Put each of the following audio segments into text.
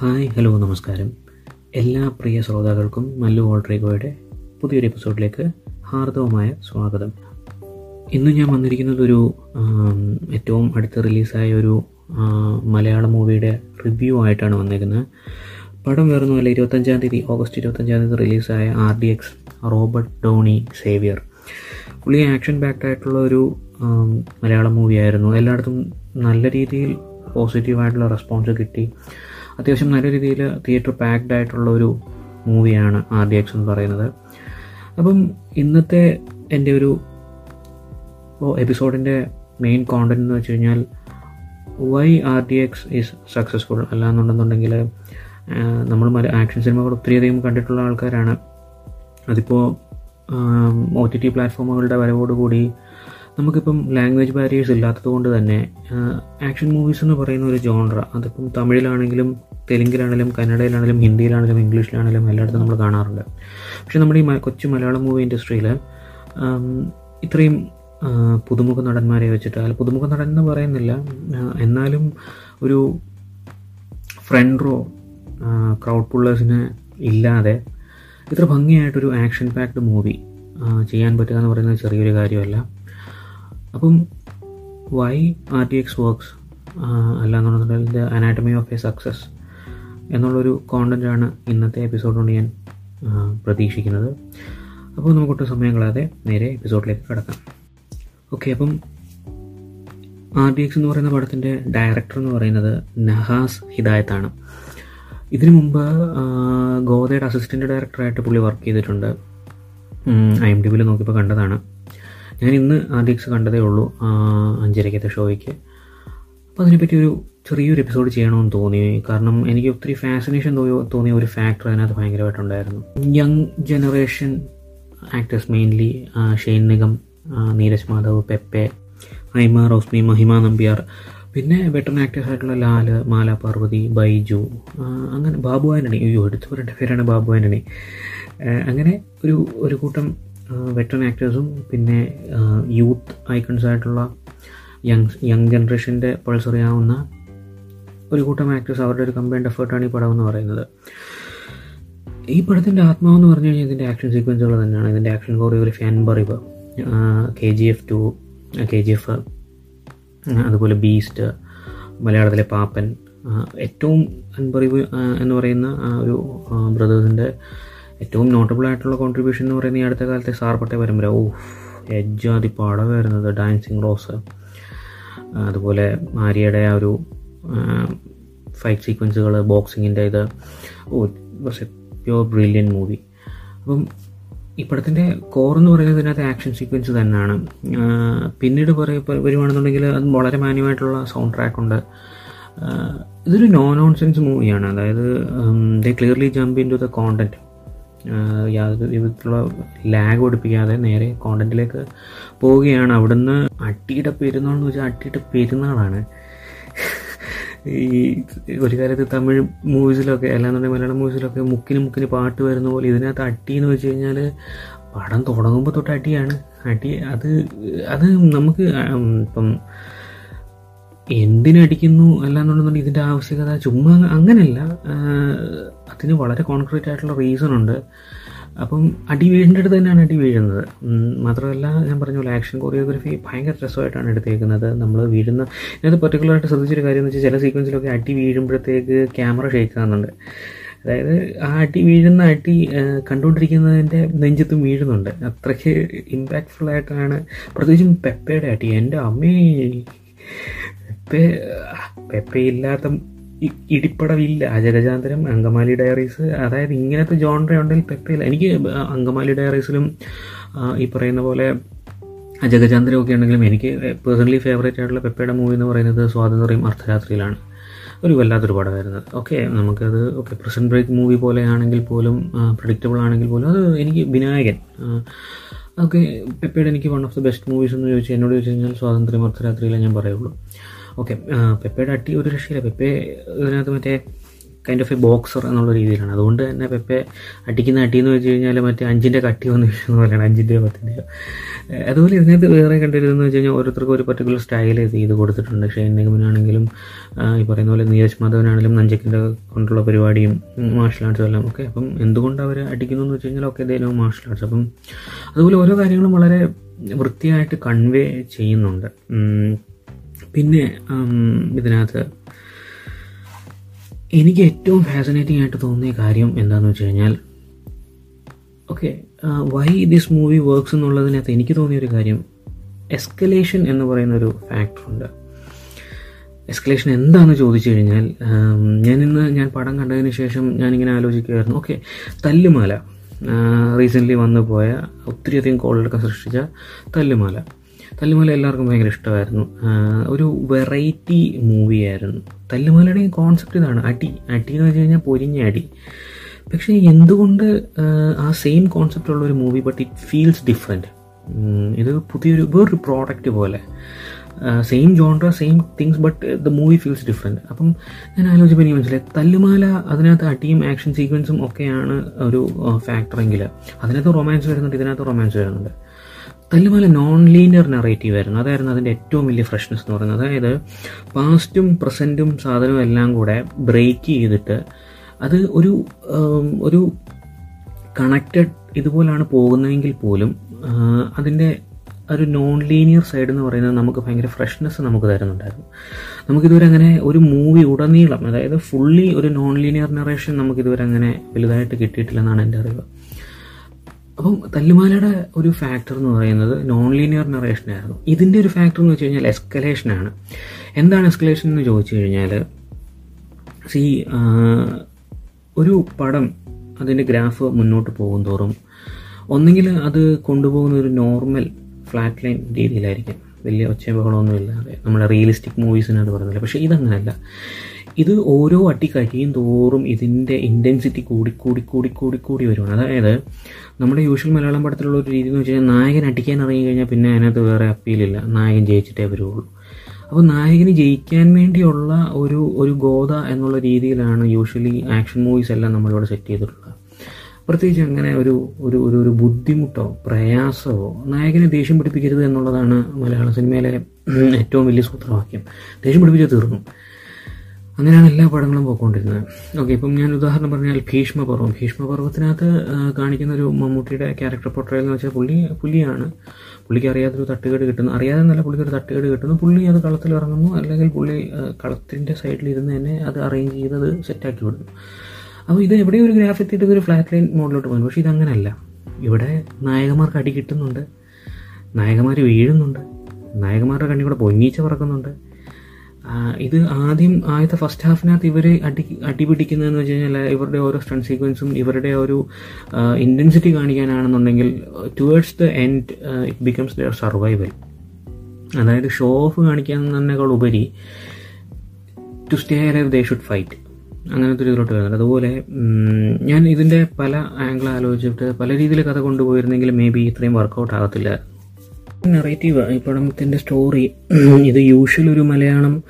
Hi hello നമസ്കാരം. എല്ലാ പ്രിയ ശ്രോതാക്കൾക്കും മല്ലു ഓൾട്രേഗോയുടെ പുതിയൊരു എപ്പിസോഡിലേക്ക് ഹാർദവമായ സ്വാഗതം. ഇന്ന് ഞാൻ വന്നിരിക്കുന്നത് ഒരു ഏറ്റവും അടുത്ത് റിലീസായ ഒരു മലയാള മൂവിയുടെ റിവ്യൂ ആയിട്ടാണ് വന്നിരിക്കുന്നത് പടം വേറൊന്നുമല്ല ഇരുപത്തഞ്ചാം തീയതി ഓഗസ്റ്റ് ഇരുപത്തഞ്ചാം തീയതി റിലീസായ R D X Robert Dony Xavier. പുള്ളി ആക്ഷൻ ബാക്ഡ് ആയിട്ടുള്ള ഒരു മലയാളം മൂവിയായിരുന്നു. എല്ലായിടത്തും നല്ല രീതിയിൽ പോസിറ്റീവായിട്ടുള്ള റെസ്പോൺസ് കിട്ടി. അത്യാവശ്യം നല്ല രീതിയിൽ തിയേറ്റർ പാക്ഡ് ആയിട്ടുള്ള ഒരു മൂവിയാണ് ഡി എക്സ് എന്ന് പറയുന്നത്. അപ്പം ഇന്നത്തെ എന്റെ ഒരു എപ്പിസോഡിന്റെ മെയിൻ കോണ്ടന്റ് എന്ന് വെച്ച് കഴിഞ്ഞാൽ why R D X is successful അല്ലാന്നുണ്ടെന്നുണ്ടെങ്കിൽ നമ്മൾ മല ആക്ഷൻ സിനിമകൾ ഒത്തിരിയധികം കണ്ടിട്ടുള്ള ആൾക്കാരാണ്. അതിപ്പോൾ ഒ ടി ടി പ്ലാറ്റ്ഫോമുകളുടെ വരവോടുകൂടി നമുക്കിപ്പം ലാംഗ്വേജ് ബാരിയേഴ്സ് ഇല്ലാത്തത് കൊണ്ട് തന്നെ ആക്ഷൻ മൂവീസ് എന്ന് പറയുന്ന ഒരു ജോൺറ അതിപ്പം തമിഴിലാണെങ്കിലും തെലുങ്കിലാണെങ്കിലും കന്നഡയിലാണെങ്കിലും ഹിന്ദിയിലാണെങ്കിലും ഇംഗ്ലീഷിലാണെങ്കിലും എല്ലായിടത്തും നമ്മൾ കാണാറുണ്ട്. പക്ഷെ നമ്മുടെ ഈ കൊച്ചു മലയാളം മൂവി ഇൻഡസ്ട്രിയിൽ ഇത്രയും പുതുമുഖ നടന്മാരെ വെച്ചിട്ട് അല്ല പുതുമുഖ നടൻ എന്ന് പറയുന്നില്ല എന്നാലും ഒരു ഫ്രണ്ട് റോ ക്രൗഡ് പുള്ളേഴ്സിന് ഇല്ലാതെ ഇത്ര ഭംഗിയായിട്ടൊരു ആക്ഷൻ പാക്ഡ് മൂവി ചെയ്യാൻ പറ്റുക എന്ന് പറയുന്നത് ചെറിയൊരു കാര്യമല്ല. അപ്പം why R T X works അല്ലാന്നുണ്ടെങ്കിൽ the anatomy of a success എന്നുള്ളൊരു കോണ്ടന്റാണ് ഇന്നത്തെ എപ്പിസോഡ് കൊണ്ട് ഞാൻ പ്രതീക്ഷിക്കുന്നത്. അപ്പോൾ നമുക്കൊട്ട് സമയം കളയാതെ നേരെ എപ്പിസോഡിലേക്ക് കിടക്കാം. ഓക്കെ അപ്പം ആർ ഡി എക്സ് എന്ന് പറയുന്ന പടത്തിന്റെ ഡയറക്ടർ എന്ന് പറയുന്നത് നഹാസ് ഹിദായത്താണ്. ഇതിനു മുമ്പ് ഗോദയുടെ അസിസ്റ്റന്റ് ഡയറക്ടറായിട്ട് പുള്ളി വർക്ക് ചെയ്തിട്ടുണ്ട്. ഐ എം ടി വിയിൽ നോക്കിയപ്പോൾ കണ്ടതാണ്. ഞാൻ ഇന്ന് ആ ഡി കണ്ടതേ ഉള്ളൂ അഞ്ചരക്കത്തെ ഷോയ്ക്ക്. അപ്പോൾ അതിനെപ്പറ്റി ഒരു ചെറിയൊരു എപ്പിസോഡ് ചെയ്യണമെന്ന് തോന്നി. കാരണം എനിക്ക് ഒത്തിരി ഫാസിനേഷൻ തോന്നിയ ഒരു ഫാക്ടർ അതിനകത്ത് ഭയങ്കരമായിട്ടുണ്ടായിരുന്നു. Young generation actors mainly Shane Nigam Neeraj Madhav Pepe Aima Rosmy Mahima Nambiar പിന്നെ വെട്ടൺ ആക്ടേഴ്സ് ആയിട്ടുള്ള ലാൽ മാല പാർവതി ബൈജു അങ്ങനെ ബാബു ആന്റണി അയ്യോ എടുത്തു പറയേണ്ട പേരാണ് ബാബു ആന്റണി അങ്ങനെ ഒരു ഒരു കൂട്ടം വെറ്ററൻ ആക്ടേഴ്സും പിന്നെ യൂത്ത് ഐക്കൺസ് ആയിട്ടുള്ള യങ് യങ് ജനറേഷന്റെ പൾസ് അറിയാവുന്ന ഒരു കൂട്ടം ആക്ടേഴ്സ് അവരുടെ ഒരു കമ്പൈൻഡ് എഫേർട്ടാണ് ഈ പടം എന്ന് പറയുന്നത്. ഈ പടത്തിന്റെ ആത്മാവെന്ന് പറഞ്ഞു കഴിഞ്ഞാൽ ഇതിന്റെ ആക്ഷൻ സീക്വൻസുകൾ തന്നെയാണ്. ഇതിന്റെ action choreography Anbariv K G F two K G F അതുപോലെ ബീസ്റ്റ് മലയാളത്തിലെ പാപ്പൻ ഏറ്റവും അൻപറിവ് എന്ന് പറയുന്ന ആ ഒരു ബ്രദേഴ്സിന്റെ ഏറ്റവും നോട്ടബിൾ ആയിട്ടുള്ള കോൺട്രിബ്യൂഷൻ എന്ന് പറയുന്നത് ഈ അടുത്ത കാലത്തെ സാർപട്ടെ പരമ്പര. ഓ എജ്ജാതി പടമായിരുന്നത് ഡാൻസിങ് റോസ് അതുപോലെ ആര്യയുടെ ആ ഒരു ഫൈറ്റ് സീക്വൻസുകൾ ബോക്സിങ്ങിന്റെ ഇത്. Oh a pure brilliant movie അപ്പം ഈ പടത്തിന്റെ കോർ എന്ന് പറയുന്നത് ഇതിനകത്ത് ആക്ഷൻ സീക്വൻസ് തന്നെയാണ്. പിന്നീട് പറയ വരുവാണെന്നുണ്ടെങ്കിൽ അത് വളരെ മാന്യമായിട്ടുള്ള സൗണ്ട് ട്രാക്ക് ഉണ്ട്. ഇതൊരു നോ നോൺസെൻസ് മൂവിയാണ് അതായത് they clearly jump into the content യാതൊരു വിധത്തിലുള്ള ലാഗ് ഒടിപ്പിക്കാതെ നേരെ കോണ്ടന്റിലേക്ക് പോവുകയാണ്. അവിടുന്ന് അട്ടിയുടെ പെരുന്നാൾ എന്ന് വെച്ചാൽ അട്ടിയുടെ പെരുന്നാളാണ്. ഈ ഒരു കാലത്ത് തമിഴ് മൂവീസിലൊക്കെ അല്ലാന്നുണ്ടെങ്കിൽ മലയാളം മൂവീസിലൊക്കെ മുക്കിന് മുക്കിന് പാട്ട് വരുന്ന പോലെ ഇതിനകത്ത് അട്ടി എന്ന് വെച്ച് കഴിഞ്ഞാൽ പടം തുടങ്ങുമ്പോൾ തൊട്ട് അടിയാണ്. അടി അത് അത് നമുക്ക് ഇപ്പം എന്തിനടിക്കുന്നു അല്ലാന്നുണ്ടെന്നുണ്ടെങ്കിൽ ഇതിന്റെ ആവശ്യകത ചുമ്മാ അങ്ങനെയല്ല. അതിന് വളരെ കോൺക്രീറ്റ് ആയിട്ടുള്ള റീസൺ ഉണ്ട്. അപ്പം അടി വീഴേണ്ടത് തന്നെയാണ് അടി വീഴുന്നത്. മാത്രമല്ല ഞാൻ പറഞ്ഞ പോലെ ആക്ഷൻ കൊറിയോഗ്രഫി ഭയങ്കര രസമായിട്ടാണ് എടുത്തേക്കുന്നത്. നമ്മൾ വീഴുന്ന ഇതിനകത്ത് പെർട്ടിക്കുലറായിട്ട് ശ്രദ്ധിച്ചൊരു കാര്യം എന്ന് വെച്ചാൽ ചില സീക്വൻസിലൊക്കെ അടി വീഴുമ്പോഴത്തേക്ക് ക്യാമറ ഷേക്ക് ആകുന്നുണ്ട് അതായത് ആ അടി വീഴുന്ന അടി കണ്ടുകൊണ്ടിരിക്കുന്നതിന്റെ നെഞ്ചത്തും വീഴുന്നുണ്ട്. അത്രയ്ക്ക് ഇമ്പാക്റ്റ്ഫുൾ ആയിട്ടാണ് പ്രത്യേകിച്ചും പെപ്പയുടെ അടി. എന്റെ അമ്മേ! പെപ്പെ പെപ്പെ ഇല്ലാത്ത ഇടിപ്പടവില്ല. അജരചാന്തരം അങ്കമാലി ഡയറീസ്. അതായത് ഇങ്ങനത്തെ ജോൺറ ഉണ്ടെങ്കിൽ പെപ്പയില്ല. എനിക്ക് അങ്കമാലി ഡയറീസിലും ഈ പറയുന്ന പോലെ അജഗചാന്തരം ഒക്കെ ഉണ്ടെങ്കിലും എനിക്ക് പേഴ്സണലി ഫേവറേറ്റ് ആയിട്ടുള്ള പെപ്പയുടെ മൂവി എന്ന് പറയുന്നത് സ്വാതന്ത്ര്യം അർദ്ധരാത്രിയിലാണ്. ഒരു വല്ലാത്തൊരു പടമായിരുന്നത് ഓക്കെ നമുക്കത് ഓക്കെ പ്രസന്റ് ബ്രേക്ക് മൂവി പോലെയാണെങ്കിൽ പോലും പ്രഡിക്റ്റബിൾ ആണെങ്കിൽ പോലും അത് എനിക്ക് വിനായകൻ ഓക്കെ പെപ്പയുടെ എനിക്ക് one of the best movies എന്ന് ചോദിച്ചാൽ എന്നോട് ചോദിച്ചു കഴിഞ്ഞാൽ സ്വാതന്ത്ര്യം അർദ്ധരാത്രിയിലേ ഞാൻ പറയുള്ളൂ. ഓക്കെ പെപ്പയുടെ അട്ടി ഒരു രക്ഷയില്ല. പെപ്പെ ഇതിനകത്ത് മറ്റേ കൈൻഡ് ഓഫ് എ ബോക്സർ എന്നുള്ള രീതിയിലാണ്. അതുകൊണ്ട് തന്നെ പെപ്പെ അടിക്കുന്ന അടി എന്ന് വെച്ച് കഴിഞ്ഞാൽ മറ്റേ അഞ്ചിന്റെ കട്ടി വന്ന് വീഴുന്ന പോലെയാണ് അഞ്ചിന്റെയോ പത്തിന്റെയോ അതുപോലെ ഇതിനകത്ത് വേറെ കണ്ടിരുന്നത് വെച്ച് കഴിഞ്ഞാൽ ഓരോരുത്തർക്കും ഒരു പർട്ടിക്കുലർ സ്റ്റൈൽ ചെയ്ത് കൊടുത്തിട്ടുണ്ട്. ഷെയ്ൻ നിഗമനാണെങ്കിലും ഈ പറയുന്ന പോലെ നീരജ് മാധവനാണെങ്കിലും നഞ്ചക്കിന്റെ കൊണ്ടുള്ള പരിപാടിയും മാർഷൽ ആർട്സും എല്ലാം. ഒക്കെ അപ്പം എന്തുകൊണ്ട് അവർ അടിക്കുന്നു എന്ന് വെച്ച് കഴിഞ്ഞാൽ ഒക്കെ ദേനോ മാർഷൽ ആർട്സ് അപ്പം അതുപോലെ ഓരോ കാര്യങ്ങളും വളരെ വൃത്തിയായിട്ട് കൺവേ ചെയ്യുന്നുണ്ട്. പിന്നെ ഇതിനകത്ത് എനിക്ക് ഏറ്റവും ഫാസിനേറ്റിംഗ് ആയിട്ട് തോന്നിയ കാര്യം എന്താണെന്ന് വെച്ച് കഴിഞ്ഞാൽ okay why this movie works എന്നുള്ളതിനകത്ത് എനിക്ക് തോന്നിയൊരു കാര്യം എസ്കലേഷൻ എന്ന് പറയുന്ന ഒരു ഫാക്ടറുണ്ട് എസ്കലേഷൻ എന്താണെന്ന് ചോദിച്ചു കഴിഞ്ഞാൽ ഞാൻ ഇന്ന് ഞാൻ പടം കണ്ടതിന് ശേഷം ഞാനിങ്ങനെ ആലോചിക്കുകയായിരുന്നു. ഓക്കെ തല്ലുമാല. റീസെന്റ്ലി വന്നു പോയ ഒത്തിരിയധികം കോളുകളൊക്കെ സൃഷ്ടിച്ച തല്ലുമാല. തല്ലുമാല എല്ലാവർക്കും ഭയങ്കര ഇഷ്ടമായിരുന്നു. ഒരു വെറൈറ്റി മൂവിയായിരുന്നു തല്ലുമാലയുടെ കോൺസെപ്റ്റ് ഇതാണ് അടി. അടി എന്ന് വെച്ച് കഴിഞ്ഞാൽ പൊരിഞ്ഞ അടി. പക്ഷേ എന്തുകൊണ്ട് ആ, സെയിം കോൺസെപ്റ്റ് ഉള്ള ഒരു movie but it feels different ഇത് പുതിയൊരു വേറൊരു പ്രോഡക്റ്റ് പോലെ. Same genre same things but the movie feels different അപ്പം ഞാൻ ആലോചിച്ചപ്പോൾ എനിക്ക് മനസ്സിലായി തല്ലുമാല അതിനകത്ത് അടിയും ആക്ഷൻ സീക്വൻസും ഒക്കെയാണ് ഒരു ഫാക്ടറെങ്കിൽ അതിനകത്ത് റൊമാൻസ് വരുന്നുണ്ട് ഇതിനകത്ത് റൊമാൻസ് വരുന്നുണ്ട്. തല്ലുമാല നോൺ ലീനിയർ നറേറ്റീവ് ആയിരുന്നു. അതായിരുന്നു അതിന്റെ ഏറ്റവും വലിയ ഫ്രഷ്നെസ് എന്ന് പറയുന്നത്. അതായത് പാസ്റ്റും പ്രസന്റും സാധനവും എല്ലാം കൂടെ ബ്രേക്ക് ചെയ്തിട്ട് അത് ഒരു ഒരു കണക്റ്റഡ് ഇതുപോലാണ് പോകുന്നതെങ്കിൽ പോലും അതിന്റെ ഒരു നോൺ ലീനിയർ സൈഡ് എന്ന് പറയുന്നത് നമുക്ക് ഭയങ്കര ഫ്രഷ്നെസ് നമുക്ക് തരുന്നുണ്ടായിരുന്നു. നമുക്കിതുവരെ അങ്ങനെ ഒരു മൂവി ഉടനീളം അതായത് ഫുള്ളി ഒരു നോൺ ലീനിയർ നറേഷൻ നമുക്കിതുവരെ അങ്ങനെ വലുതായിട്ട് കിട്ടിയിട്ടില്ലെന്നാണ് എന്റെ അറിവ്. അപ്പം തല്ലുമാലയുടെ ഒരു ഫാക്ടർ എന്ന് പറയുന്നത് നോൺ ലീനിയർ നറേഷൻ ആയിരുന്നു. ഇതിന്റെ ഒരു ഫാക്ടർ എന്ന് വെച്ച് കഴിഞ്ഞാൽ എസ്കലേഷനാണ് എന്താണ് എസ്കലേഷൻ എന്ന് ചോദിച്ചു കഴിഞ്ഞാൽ സി ഒരു പടം അതിന്റെ ഗ്രാഫ് മുന്നോട്ട് പോകും തോറും ഒന്നെങ്കിൽ അത് കൊണ്ടുപോകുന്ന ഒരു നോർമൽ ഫ്ലാറ്റ് ലൈൻ രീതിയിലായിരിക്കും. വലിയ ഒച്ചയും ബഹളമൊന്നും ഇല്ലാതെ നമ്മുടെ റിയലിസ്റ്റിക് മൂവീസിനാണ് പറയുന്നില്ല പക്ഷേ ഇതങ്ങനല്ല. ഇത് ഓരോ അടി കഴിയും തോറും ഇതിന്റെ ഇന്റൻസിറ്റി കൂടി കൂടി കൂടി കൂടി കൂടി വരുവാണ്. അതായത് നമ്മുടെ യൂഷ്വൽ മലയാളം പടത്തിലുള്ള ഒരു രീതി എന്ന് വെച്ച് കഴിഞ്ഞാൽ നായകൻ അടിക്കാൻ ഇറങ്ങി കഴിഞ്ഞാൽ പിന്നെ അതിനകത്ത് വേറെ അപ്പീലില്ല നായകൻ ജയിച്ചിട്ടേ വരുള്ളൂ അപ്പോൾ നായകന് ജയിക്കാൻ വേണ്ടിയുള്ള ഒരു ഒരു ഗോത എന്നുള്ള രീതിയിലാണ് യൂഷ്വലി ആക്ഷൻ മൂവീസ് എല്ലാം നമ്മളിവിടെ സെറ്റ് ചെയ്തിട്ടുള്ളത്. പ്രത്യേകിച്ച് അങ്ങനെ ഒരു ഒരു ഒരു ഒരു ബുദ്ധിമുട്ടോ പ്രയാസമോ നായകനെ ദേഷ്യം പിടിപ്പിക്കരുത് എന്നുള്ളതാണ് മലയാള സിനിമയിലെ ഏറ്റവും വലിയ സൂത്രവാക്യം. ദേഷ്യം പിടിപ്പിച്ചാൽ തീർന്നു. അങ്ങനെയാണ് എല്ലാ പടങ്ങളും പോയിക്കൊണ്ടിരുന്നത്. ഓക്കെ ഇപ്പം ഞാൻ ഉദാഹരണം പറഞ്ഞാൽ ഭീഷ്മപർവം ഭീഷ്മപർവത്തിനകത്ത് കാണിക്കുന്ന ഒരു മമ്മൂട്ടിയുടെ ക്യാരക്ടർ പൊട്ടറൽ എന്ന് വെച്ചാൽ പുള്ളി പുലിയാണ്. പുള്ളിക്ക് അറിയാത്തൊരു തട്ടുകേട് കിട്ടുന്നു. അറിയാതെ നല്ല പുള്ളിക്ക് ഒരു തട്ടുകേട് കിട്ടുന്നു. പുള്ളി അത് കളത്തിൽ ഇറങ്ങുന്നു. അല്ലെങ്കിൽ പുള്ളി കളത്തിന്റെ സൈഡിൽ ഇരുന്ന് തന്നെ അത് അറേഞ്ച് ചെയ്ത് അത് സെറ്റാക്കി വിടുന്നു. അപ്പോൾ ഇത് എവിടെയും ഒരു ഗ്രാഫ് എത്തിയിട്ട് ഇതൊരു ഫ്ലാറ്റ് ലൈൻ മോഡിലോട്ട് പോകുന്നു പക്ഷേ ഇതങ്ങനല്ല. ഇവിടെ നായകന്മാർക്ക് അടി കിട്ടുന്നുണ്ട്. നായകന്മാർ വീഴുന്നുണ്ട്. നായകന്മാരുടെ കണ്ണി കൂടെ പൊന്നീച്ച പറക്കുന്നുണ്ട്. ഇത് ആദ്യം ആദ്യത്തെ ഫസ്റ്റ് ഹാഫിനകത്ത് ഇവർ അടി അടിപിടിക്കുന്നതെന്ന് വെച്ച് കഴിഞ്ഞാൽ ഇവരുടെ ഓരോ സ്റ്റൺ സീക്വൻസും ഇവരുടെ ഒരു intensity കാണിക്കാനാണെന്നുണ്ടെങ്കിൽ towards the end it becomes their survival അതായത് ഷോ ഓഫ് കാണിക്കുന്നതിനേക്കാൾ ഉപരി to stay live they should fight അങ്ങനത്തെ ഒരു ഇതിലോട്ട് വരുന്നുണ്ട്. അതുപോലെ ഞാൻ ഇതിന്റെ പല ആംഗിൾ ആലോചിച്ചിട്ട് പല രീതിയിൽ കഥ കൊണ്ടുപോയിരുന്നെങ്കിൽ മേ ബി ഇത്രയും വർക്കൗട്ട് ആകത്തില്ല. നെറേറ്റീവ് ഈ പടത്തിന്റെ സ്റ്റോറി ഇത് യൂഷ്വൽ ഒരു മലയാളം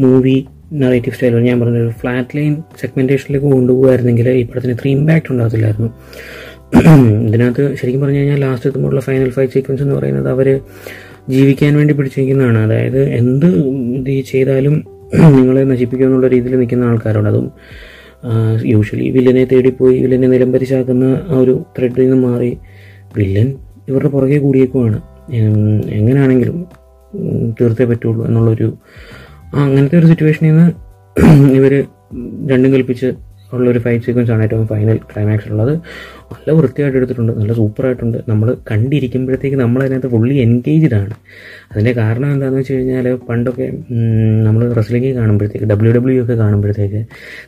മൂവി നറേറ്റീവ് സ്റ്റൈൽ ഞാൻ പറഞ്ഞ ഫ്ലാറ്റ് ലൈൻ സെഗ്മെന്റേഷനിലേക്ക് കൊണ്ടുപോകുമായിരുന്നെങ്കിൽ ഈ പടത്തിന് ഇത്ര ഇമ്പാക്റ്റ് ഉണ്ടാകത്തില്ലായിരുന്നു. ഇതിനകത്ത് ശരിക്കും പറഞ്ഞു കഴിഞ്ഞാൽ ലാസ്റ്റ് എത്തുമ്പോഴുള്ള ഫൈനൽ ഫൈറ്റ് സീക്വൻസ് എന്ന് പറയുന്നത് അവർ ജീവിക്കാൻ വേണ്ടി പിടിച്ചിരിക്കുന്നതാണ്. അതായത് എന്ത് ഇത് ചെയ്താലും നിങ്ങളെ നശിപ്പിക്കുക എന്നുള്ള രീതിയിൽ നിൽക്കുന്ന ആൾക്കാരുണ്ട്. അതും യൂഷ്വലി വില്ലനെ തേടിപ്പോയി വില്ലനെ നിലംപരിശാക്കുന്ന ആ ഒരു ത്രെഡിൽ നിന്ന് മാറി. വില്ലൻ ഇവരുടെ പുറകെ കൂടിയേക്കുവാണ്. എങ്ങനെയാണെങ്കിലും തീർത്തേ പറ്റുള്ളൂ എന്നുള്ളൊരു അങ്ങനത്തെ ഒരു സിറ്റുവേഷനിൽ നിന്ന് ഇവർ രണ്ടും കൽപ്പിച്ച് ഉള്ളൊരു ഫൈറ്റ് സീക്വൻസ് ആണ് ഏറ്റവും ഫൈനൽ ക്ലൈമാക്സ് ഉള്ളത്. നല്ല വൃത്തിയായിട്ട് എടുത്തിട്ടുണ്ട് നല്ല സൂപ്പറായിട്ടുണ്ട്. നമ്മൾ കണ്ടിരിക്കുമ്പോഴത്തേക്ക് നമ്മൾ അതിനകത്ത് ഫുള്ളി എൻഗേജ്ഡ് ആണ്. അതിന്റെ കാരണം എന്താണെന്ന് വെച്ച് കഴിഞ്ഞാൽ പണ്ടൊക്കെ നമ്മൾ റെസ്ലിംഗ് കാണുമ്പോഴത്തേക്ക് ഡബ്ല്യു ഡബ്ല്യു ഒക്കെ കാണുമ്പോഴത്തേക്ക്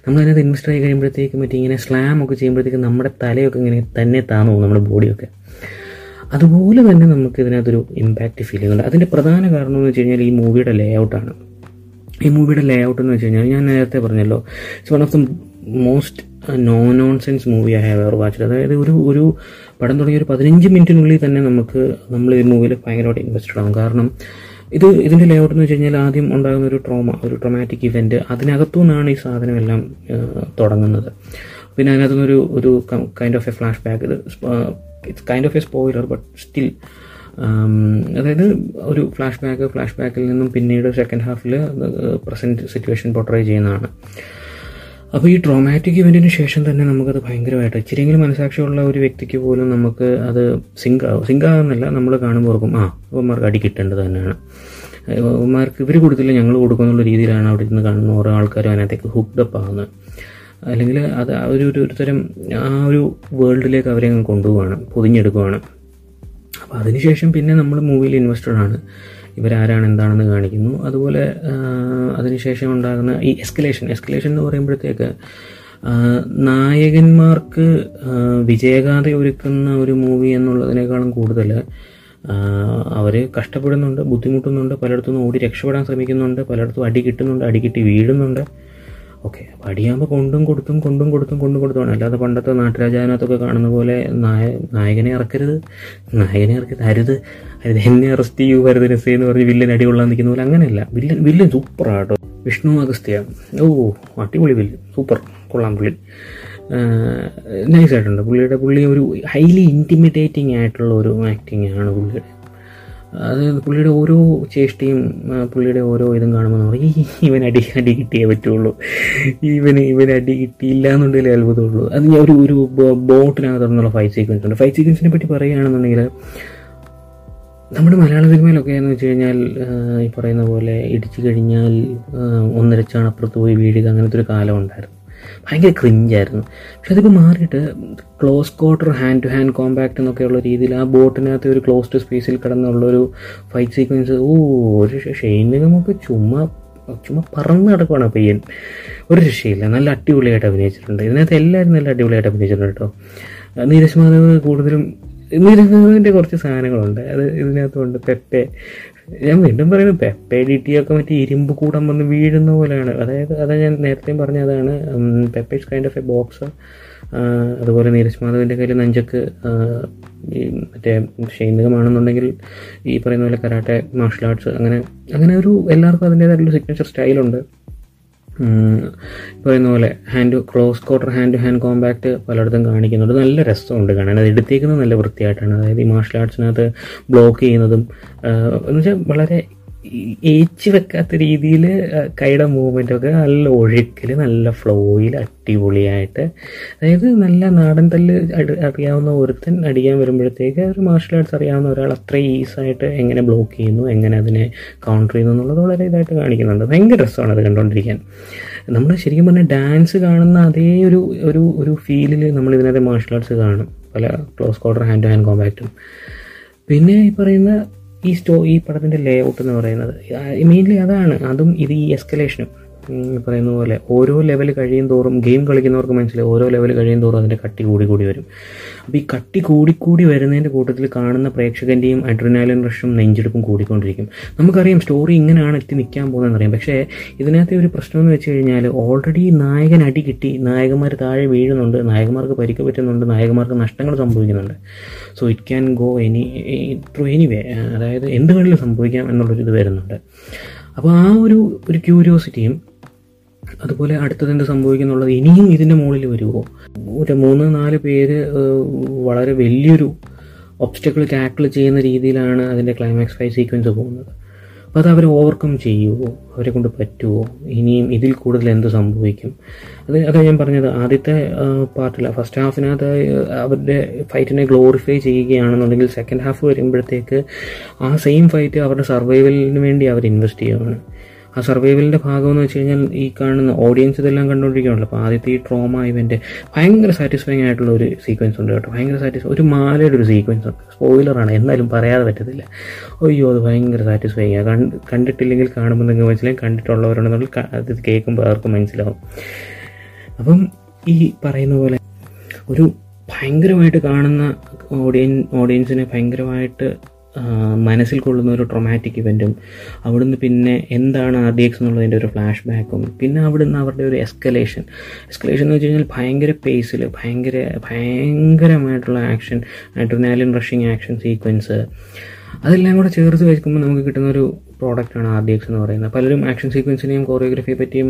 നമ്മൾ അതിനകത്ത് ഇൻവെസ്റ്റ് ആയി കഴിയുമ്പോഴത്തേക്ക് മറ്റേ ഇങ്ങനെ സ്ലാം ഒക്കെ ചെയ്യുമ്പോഴത്തേക്ക് നമ്മുടെ തലയൊക്കെ ഇങ്ങനെ തന്നെ താന്നു നമ്മുടെ ബോഡിയൊക്കെ അതുപോലെ തന്നെ നമുക്ക് ഇതിനകത്തൊരു ഇമ്പാക്റ്റ് ഫീൽ ചെയ്യുന്നുണ്ട്. അതിന്റെ പ്രധാന കാരണം എന്ന് വെച്ച് കഴിഞ്ഞാൽ ഈ മൂവിയുടെ ലേ ഔട്ടാണ് ഈ മൂവിയുടെ ലേ ഔട്ട് എന്ന് വെച്ച് കഴിഞ്ഞാൽ ഞാൻ നേരത്തെ പറഞ്ഞല്ലോ it's one of the most no nonsense movie I have ever watch അതായത് ഒരു ഒരു പടം തുടങ്ങിയ ഒരു പതിനഞ്ച് മിനിറ്റിനുള്ളിൽ തന്നെ നമുക്ക് നമ്മൾ ഈ മൂവിയിൽ ഭയങ്കരമായിട്ട് ഇൻവെസ്റ്റഡ് ആവും. കാരണം ഇത് ഇതിന്റെ ലേ ഔട്ട് എന്ന് വെച്ച് കഴിഞ്ഞാൽ ആദ്യം ഉണ്ടാകുന്ന ഒരു ട്രോമ ഒരു ട്രോമാറ്റിക് ഇവന്റ് അതിനകത്തു നിന്നാണ് ഈ സാധനമെല്ലാം തുടങ്ങുന്നത്. പിന്നെ അതിനകത്തുനിന്നൊരു ഒരു kind of a flashback ഇത് it's kind of a spoiler but still അതായത് ഒരു ഫ്ലാഷ് ബാക്ക് ഫ്ലാഷ് ബാക്കിൽ നിന്നും പിന്നീട് സെക്കൻഡ് ഹാഫിൽ പ്രസന്റ് സിറ്റുവേഷൻ പോർട്രൈ ചെയ്യുന്നതാണ്. അപ്പോൾ ഈ ട്രോമാറ്റിക് ഇവന്റിന് ശേഷം തന്നെ നമുക്കത് ഭയങ്കരമായിട്ട് ഇച്ചിരിയെങ്കിലും മനസാക്ഷിയുള്ള ഒരു വ്യക്തിക്ക് പോലും നമുക്ക് അത് സിങ്ക് ആവും സിങ്ക് ആകുന്നില്ല നമ്മൾ കാണുമ്പോൾ ഓർക്കും ആ അവന്മാർക്ക് അടി കിട്ടേണ്ടത് തന്നെയാണ്. അവന്മാർക്ക് ഇവർ കൊടുത്തില്ല ഞങ്ങൾ കൊടുക്കുന്നുള്ള രീതിയിലാണ് അവിടെ ഇരുന്ന് കാണുന്ന ഓരോ ആൾക്കാരും അതിനകത്തേക്ക് ഹുക്ഡപ്പ് ആകുന്നത് അല്ലെങ്കിൽ അത് ഒരു ഒരു തരം ആ ഒരു വേൾഡിലേക്ക് അവരെ അങ്ങ് കൊണ്ടുപോവാണ് പൊതിഞ്ഞെടുക്കുവാണ്. അപ്പോൾ അതിനുശേഷം പിന്നെ നമ്മൾ മൂവിയിൽ ഇൻവെസ്റ്റഡ് ആണ്. ഇവരാരാണ് എന്താണെന്ന് കാണിക്കുന്നു. അതുപോലെ അതിനുശേഷം ഉണ്ടാകുന്ന ഈ എസ്കലേഷൻ എസ്കലേഷൻ എന്ന് പറയുമ്പോഴത്തേക്ക് നായകന്മാർക്ക് വിജയഗാഥ ഒരുക്കുന്ന ഒരു മൂവി എന്നുള്ളതിനേക്കാളും കൂടുതൽ അവർ കഷ്ടപ്പെടുന്നുണ്ട് ബുദ്ധിമുട്ടുന്നുണ്ട് പലയിടത്തുനിന്ന് ഓടി രക്ഷപ്പെടാൻ ശ്രമിക്കുന്നുണ്ട് പലയിടത്തും അടി കിട്ടുന്നുണ്ട് അടി കിട്ടി വീഴുന്നുണ്ട്. ഓക്കെ അപ്പോൾ അടിയാകുമ്പോൾ കൊണ്ടും കൊടുത്തും കൊണ്ടും കൊടുത്തും കൊണ്ടും കൊടുത്തുമാണ്. അല്ലാതെ പണ്ടത്തെ നാട്ടുരാജാവിനകത്തൊക്കെ കാണുന്ന പോലെ നായ നായകനെ ഇറക്കരുത്. നായകനെ ഇറക്കരുത്. അരുത്. അരുത്. എന്നെ അറസ്റ്റ് ചെയ്യൂ വരുത് രസേ എന്ന് പറഞ്ഞ് വില്ലൻ അടി കൊള്ളാൻ നിൽക്കുന്ന പോലെ അങ്ങനെയല്ല. വില്ലൻ വില്ലൻ സൂപ്പറാട്ടോ വിഷ്ണു അഗസ്ത്യ. ഓ അടിപൊളി വില്ലൻ സൂപ്പർ കൊള്ളാം പുള്ളി. നൈസായിട്ടുണ്ട് പുള്ളിയുടെ പുള്ളി ഒരു ഹൈലി ഇന്റിമിഡേറ്റിംഗ് ആയിട്ടുള്ള ഒരു ആക്ടിങ് ആണ് പുള്ളിയുടെ. അത് പുള്ളിയുടെ ഓരോ ചേഷ്ടയും പുള്ളിയുടെ ഓരോ ഇതും കാണുമ്പോൾ നമ്മൾ ഈ ഇവൻ അടി അടി കിട്ടിയേ പറ്റുള്ളൂ. ഇവന് ഇവൻ അടി കിട്ടിയില്ല എന്നുണ്ടെങ്കിൽ അത്ഭുതമുള്ളൂ. അത് ഞാൻ ഒരു ഒരു ബോട്ടിനകത്ത് നിന്നുള്ള ഫൈറ്റ് സീക്വൻസ് ഉണ്ട്. ഫൈറ്റ് സീക്വൻസിനെ പറ്റി പറയുകയാണെന്നുണ്ടെങ്കിൽ നമ്മുടെ മലയാള സിനിമയിലൊക്കെ എന്ന് വെച്ച് കഴിഞ്ഞാൽ ഈ പറയുന്ന പോലെ ഇടിച്ചു കഴിഞ്ഞാൽ ഒന്നരച്ചാണ് അപ്പുറത്ത് പോയി വീഴുക അങ്ങനത്തെ ഒരു കാലം ഉണ്ടായിരുന്നു. ഭയങ്കര ക്രിഞ്ചായിരുന്നു പക്ഷെ അതിപ്പോൾ മാറിയിട്ട് close quarter hand to hand compact എന്നൊക്കെയുള്ള രീതിയിൽ ആ ബോട്ടിനകത്ത് ഒരു ക്ലോസ് ടു സ്പേസിൽ കിടന്നുള്ളൊരു ഫൈറ്റ് സീക്വൻസ് ഓ ഒരു ഷെയ്നികമൊക്കെ ചുമ്മാ ചുമ്മാ പറന്ന് നടക്കുവാണ് പയ്യൻ. ഒരു രക്ഷയില്ല. നല്ല അടിപൊളിയായിട്ട് അഭിനയിച്ചിട്ടുണ്ട്. ഇതിനകത്ത് എല്ലാവരും നല്ല അടിപൊളിയായിട്ട് അഭിനയിച്ചിട്ടുണ്ട് കേട്ടോ. നീരജ് മാധവ് കൂടുതലും നീരജ് മാധവിന്റെ കുറച്ച് സാധനങ്ങളുണ്ട്. അത് ഇതിനകത്തുണ്ട്. പെപ്പെ. ഞാൻ വീണ്ടും പറയുന്നു പെപ്പേ ഡി ടി ഒക്കെ മറ്റേ ഇരുമ്പ് കൂടം വന്ന് വീഴുന്ന പോലെയാണ്. അതായത് അതാ ഞാൻ നേരത്തെയും പറഞ്ഞ അതാണ് കൈൻഡ് ഓഫ് എ ബോക്സർ അതുപോലെ നീരജ് മാധവിന്റെ കയ്യിൽ നെഞ്ചക്ക് ഈ മറ്റേ ഷൈനികമാണെന്നുണ്ടെങ്കിൽ ഈ പറയുന്ന പോലെ കരാട്ടെ മാർഷൽ ആർട്സ് അങ്ങനെ അങ്ങനെ ഒരു എല്ലാവർക്കും അതിന്റേതായിട്ടുള്ള സിഗ്നേച്ചർ സ്റ്റൈലുണ്ട് പറയുന്ന പോലെ hand close quarter hand to hand compact പലയിടത്തും കാണിക്കുന്നുണ്ട്. നല്ല രസമുണ്ട് കാണാൻ. അത് എടുത്തേക്കുന്നത് നല്ല വൃത്തിയായിട്ടാണ്. അതായത് ഈ മാർഷൽ ആർട്സിനകത്ത് ബ്ലോക്ക് ചെയ്യുന്നതും എന്ന് വെച്ചാൽ വളരെ ഏച്ച് വെക്കാത്ത രീതിയിൽ കൈയുടെ മൂവ്മെന്റ് ഒക്കെ നല്ല ഒഴുക്കിൽ നല്ല ഫ്ലോയിൽ അടിപൊളിയായിട്ട്. അതായത് നല്ല നാടൻ തല്ല് അറിയാവുന്ന ഒരുത്തൻ അടിക്കാൻ വരുമ്പോഴത്തേക്ക് ഒരു മാർഷൽ ആർട്സ് അറിയാവുന്ന ഒരാൾ അത്ര ഈസായിട്ട് എങ്ങനെ ബ്ലോക്ക് ചെയ്യുന്നു എങ്ങനെ അതിനെ കൗണ്ടർ ചെയ്യുന്നു എന്നുള്ളത് വളരെ ഇതായിട്ട് കാണിക്കുന്നുണ്ട്. ഭയങ്കര രസമാണ് അത് കണ്ടുകൊണ്ടിരിക്കാൻ നമ്മൾ ശരിക്കും പറഞ്ഞാൽ ഡാൻസ് കാണുന്ന അതേ ഒരു ഒരു ഒരു ഫീലിൽ നമ്മൾ ഇതിനകത്ത് മാർഷൽ ആർട്സ് കാണും. പല close quarter hand to hand കോമ്പാക്റ്റും പിന്നെ ഈ പറയുന്ന ഈ സ്റ്റോ ഈ പടത്തിന്റെ ലേ ഔട്ട് എന്ന് പറയുന്നത്. മെയിൻലി അതാണ്. അതും ഇത് ഈ എസ്കലേഷനും പറയുന്ന പോലെ ഓരോ ലെവൽ കഴിയും തോറും ഗെയിം കളിക്കുന്നവർക്ക് മനസ്സിലായി ഓരോ ലെവൽ കഴിയും തോറും അതിന്റെ കട്ടി കൂടി കൂടി വരും. അപ്പോൾ ഈ കട്ടി കൂടിക്കൂടി വരുന്നതിന്റെ കൂട്ടത്തിൽ കാണുന്ന പ്രേക്ഷകന്റെയും അഡ്രിനാലിൻ റഷും നെഞ്ചെടുപ്പും കൂടിക്കൊണ്ടിരിക്കും. നമുക്കറിയാം സ്റ്റോറി ഇങ്ങനെയാണ് എത്തി നിൽക്കാൻ പോകുന്നതെന്ന് അറിയാം പക്ഷേ ഇതിനകത്തെ ഒരു പ്രശ്നം എന്ന് വെച്ച് കഴിഞ്ഞാൽ ഓൾറെഡി നായകൻ അടി കിട്ടി നായകന്മാർ താഴെ വീഴുന്നുണ്ട് നായകന്മാർക്ക് പരിക്ക് പറ്റുന്നുണ്ട് നായകന്മാർക്ക് നഷ്ടങ്ങൾ സംഭവിക്കുന്നുണ്ട്. So it can go any through anyway അതായത് എന്ത് വേണമെങ്കിലും സംഭവിക്കാം എന്നുള്ളൊരു ഇത് വരുന്നുണ്ട്. അപ്പോൾ ആ ഒരു ഒരു ക്യൂരിയോസിറ്റിയും അതുപോലെ അടുത്തത് എന്ത് സംഭവിക്കുന്നുള്ളത് ഇനിയും ഇതിന്റെ മുകളിൽ വരുമോ ഒരു മൂന്ന് നാല് പേര് വളരെ വലിയൊരു ഒബ്സ്റ്റക്കിൾ ടാക്കിൾ ചെയ്യുന്ന രീതിയിലാണ് അതിന്റെ ക്ലൈമാക്സ് ഫൈവ് സീക്വൻസ് പോകുന്നത്. അപ്പോൾ അത് അവർ ഓവർകം ചെയ്യുമോ അവരെ കൊണ്ട് പറ്റുമോ ഇനിയും ഇതിൽ കൂടുതൽ എന്ത് സംഭവിക്കും? അത് അതാ ഞാൻ പറഞ്ഞത്. ആദ്യത്തെ പാർട്ടില്ല ഫസ്റ്റ് ഹാഫിനകത്ത് അവരുടെ ഫൈറ്റിനെ ഗ്ലോറിഫൈ ചെയ്യുകയാണെന്നുണ്ടെങ്കിൽ സെക്കൻഡ് ഹാഫ് വരുമ്പോഴത്തേക്ക് ആ സെയിം ഫൈറ്റ് അവരുടെ സർവൈവലിന് വേണ്ടി അവർ ഇൻവെസ്റ്റ് ചെയ്യുകയാണ് ആ സർവൈവലിന്റെ ഭാഗമെന്ന് വെച്ച് കഴിഞ്ഞാൽ ഈ കാണുന്ന ഓഡിയൻസ് ഇതെല്ലാം കണ്ടുകൊണ്ടിരിക്കുകയാണല്ലോ. അപ്പോൾ ആദ്യത്തെ ഈ ട്രോമ ഇവന്റെ ഭയങ്കര സാറ്റിസ്ഫൈങ് ആയിട്ടുള്ള ഒരു സീക്വൻസ് ഉണ്ട് കേട്ടോ. ഭയങ്കര സാറ്റിസ്ഫൈ ഒരു മാലയുടെ ഒരു സീക്വൻസ് ഉണ്ട്. സ്പോയിലറാണ് എന്നാലും പറയാതെ പറ്റത്തില്ല. അയ്യോ അത് ഭയങ്കര സാറ്റിസ്ഫൈങ് ആണ് കണ്ട് കണ്ടിട്ടില്ലെങ്കിൽ കാണുമ്പോൾ നിങ്ങൾക്ക് മനസ്സിലാവും കണ്ടിട്ടുള്ളവരുണ്ടെന്നുള്ള അത് കേൾക്കുമ്പോൾ അവർക്ക് മനസ്സിലാവും. അപ്പം ഈ പറയുന്ന പോലെ ഒരു ഭയങ്കരമായിട്ട് കാണുന്ന ഓഡിയൻ ഓഡിയൻസിനെ ഭയങ്കരമായിട്ട് മനസ്സിൽ കൊള്ളുന്ന ഒരു ട്രൊമാറ്റിക് ഇവന്റും അവിടുന്ന് പിന്നെ എന്താണ് ആർ ഡി എക്സ് എന്നുള്ളതിന്റെ ഒരു ഫ്ലാഷ് ബാക്കും പിന്നെ അവിടുന്ന് അവരുടെ ഒരു എസ്കലേഷൻ എസ്കലേഷൻ എന്ന് വെച്ച് കഴിഞ്ഞാൽ ഭയങ്കര പേസിൽ ഭയങ്കര ഭയങ്കരമായിട്ടുള്ള action adrenaline rushing action sequence അതെല്ലാം കൂടെ ചേർത്ത് വെക്കുമ്പോൾ നമുക്ക് കിട്ടുന്ന ഒരു പ്രോഡക്റ്റാണ് ആർ ഡി എക്സ് എന്ന് പറയുന്നത്. പലരും ആക്ഷൻ സീക്വൻസിനെയും കോറിയോഗ്രഫിയെ പറ്റിയും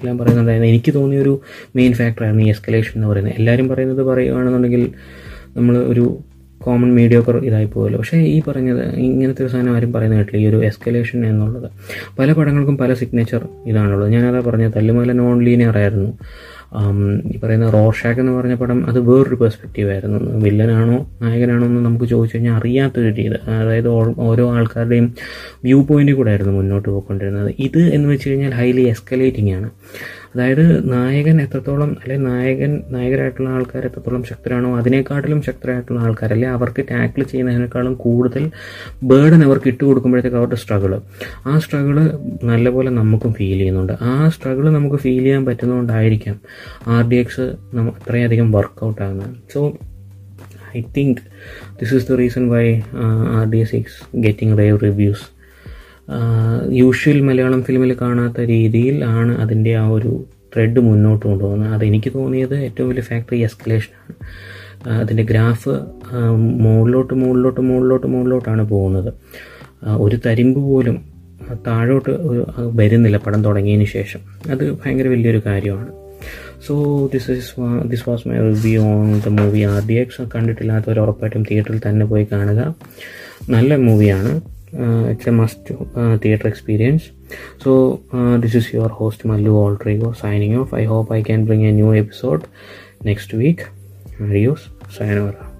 എല്ലാം പറയുന്നുണ്ടായിരുന്നു എനിക്ക് തോന്നിയ ഒരു മെയിൻ ഫാക്ടറായിരുന്നു ഈ എസ്കലേഷൻ എന്ന് പറയുന്നത്. എല്ലാവരും പറയുന്നത് പറയുകയാണെന്നുണ്ടെങ്കിൽ നമ്മൾ ഒരു കോമൺ മീഡിയോക്കർ ഇതായി പോകുമല്ലോ പക്ഷേ ഈ പറഞ്ഞത് ഇങ്ങനത്തെ ഒരു സാധനം ആരും പറയുന്ന കേട്ടില്ല. ഈ ഒരു എസ്കലേഷൻ എന്നുള്ളത്. പല പടങ്ങൾക്കും പല സിഗ്നേച്ചർ ഇതാണുള്ളത്. ഞാനതാ പറഞ്ഞത് തല്ലുമല നോൺ ലീനിയർ ആയിരുന്നു ഈ പറയുന്ന റോഷാക്ക് എന്ന് പറഞ്ഞ പടം അത് വേറൊരു പെർസ്പെക്റ്റീവ് ആയിരുന്നു. വില്ലനാണോ നായകനാണോ എന്ന് നമുക്ക് ചോദിച്ചു കഴിഞ്ഞാൽ അറിയാത്തൊരു രീതി. അതായത് ഓരോ ആൾക്കാരുടെയും വ്യൂ പോയിന്റ് കൂടെ ആയിരുന്നു മുന്നോട്ട് പോയിക്കൊണ്ടിരുന്നത്. ഇത് എന്ന് വെച്ച് കഴിഞ്ഞാൽ ഹൈലി എസ്കലേറ്റിംഗ് ആണ്. അതായത് നായകൻ എത്രത്തോളം അല്ലെ നായകൻ നായകരായിട്ടുള്ള ആൾക്കാർ എത്രത്തോളം ശക്തരാണോ അതിനേക്കാട്ടിലും ശക്തരായിട്ടുള്ള ആൾക്കാരല്ലേ അവർക്ക് ടാക്കിൾ ചെയ്യുന്നതിനേക്കാളും കൂടുതൽ ബേർഡൻ അവർക്ക് ഇട്ട് കൊടുക്കുമ്പോഴത്തേക്ക് അവരുടെ സ്ട്രഗിൾ ആ സ്ട്രഗിൾ നല്ലപോലെ നമുക്കും ഫീൽ ചെയ്യുന്നുണ്ട്. ആ സ്ട്രഗിൾ നമുക്ക് ഫീൽ ചെയ്യാൻ പറ്റുന്നതുകൊണ്ടായിരിക്കാം ആർ ഡി എക്സ് അത്രയധികം വർക്കൗട്ട് ആകുന്നത്. So I think this is the reason why R D X getting rave reviews usual Malayalam ഫിലിമിൽ കാണാത്ത രീതിയിൽ ആണ് അതിന്റെ ആ ഒരു ത്രെഡ് മുന്നോട്ട് കൊണ്ടുപോകുന്നത്. അതെനിക്ക് തോന്നിയത് ഏറ്റവും വലിയ ഫാക്ടറി എസ്കലേഷനാണ് അതിന്റെ ഗ്രാഫ് മുകളിലോട്ട് മുകളിലോട്ട് മുകളിലോട്ട് മുകളിലോട്ടാണ് പോകുന്നത്. ഒരു തരിമ്പ് പോലും താഴോട്ട് വരുന്നില്ല പടം തുടങ്ങിയതിന് ശേഷം. അത് ഭയങ്കര വലിയൊരു കാര്യമാണ്. So this is this was my review on the movie R D X കണ്ടിട്ടില്ലാത്തവർ ഉറപ്പായിട്ടും തിയേറ്ററിൽ തന്നെ പോയി കാണുക. നല്ല മൂവിയാണ് it's a must theater experience. So uh, this is your host Malu Altrigo signing off. I hope I can bring a new episode next week. Adios. Sayonara.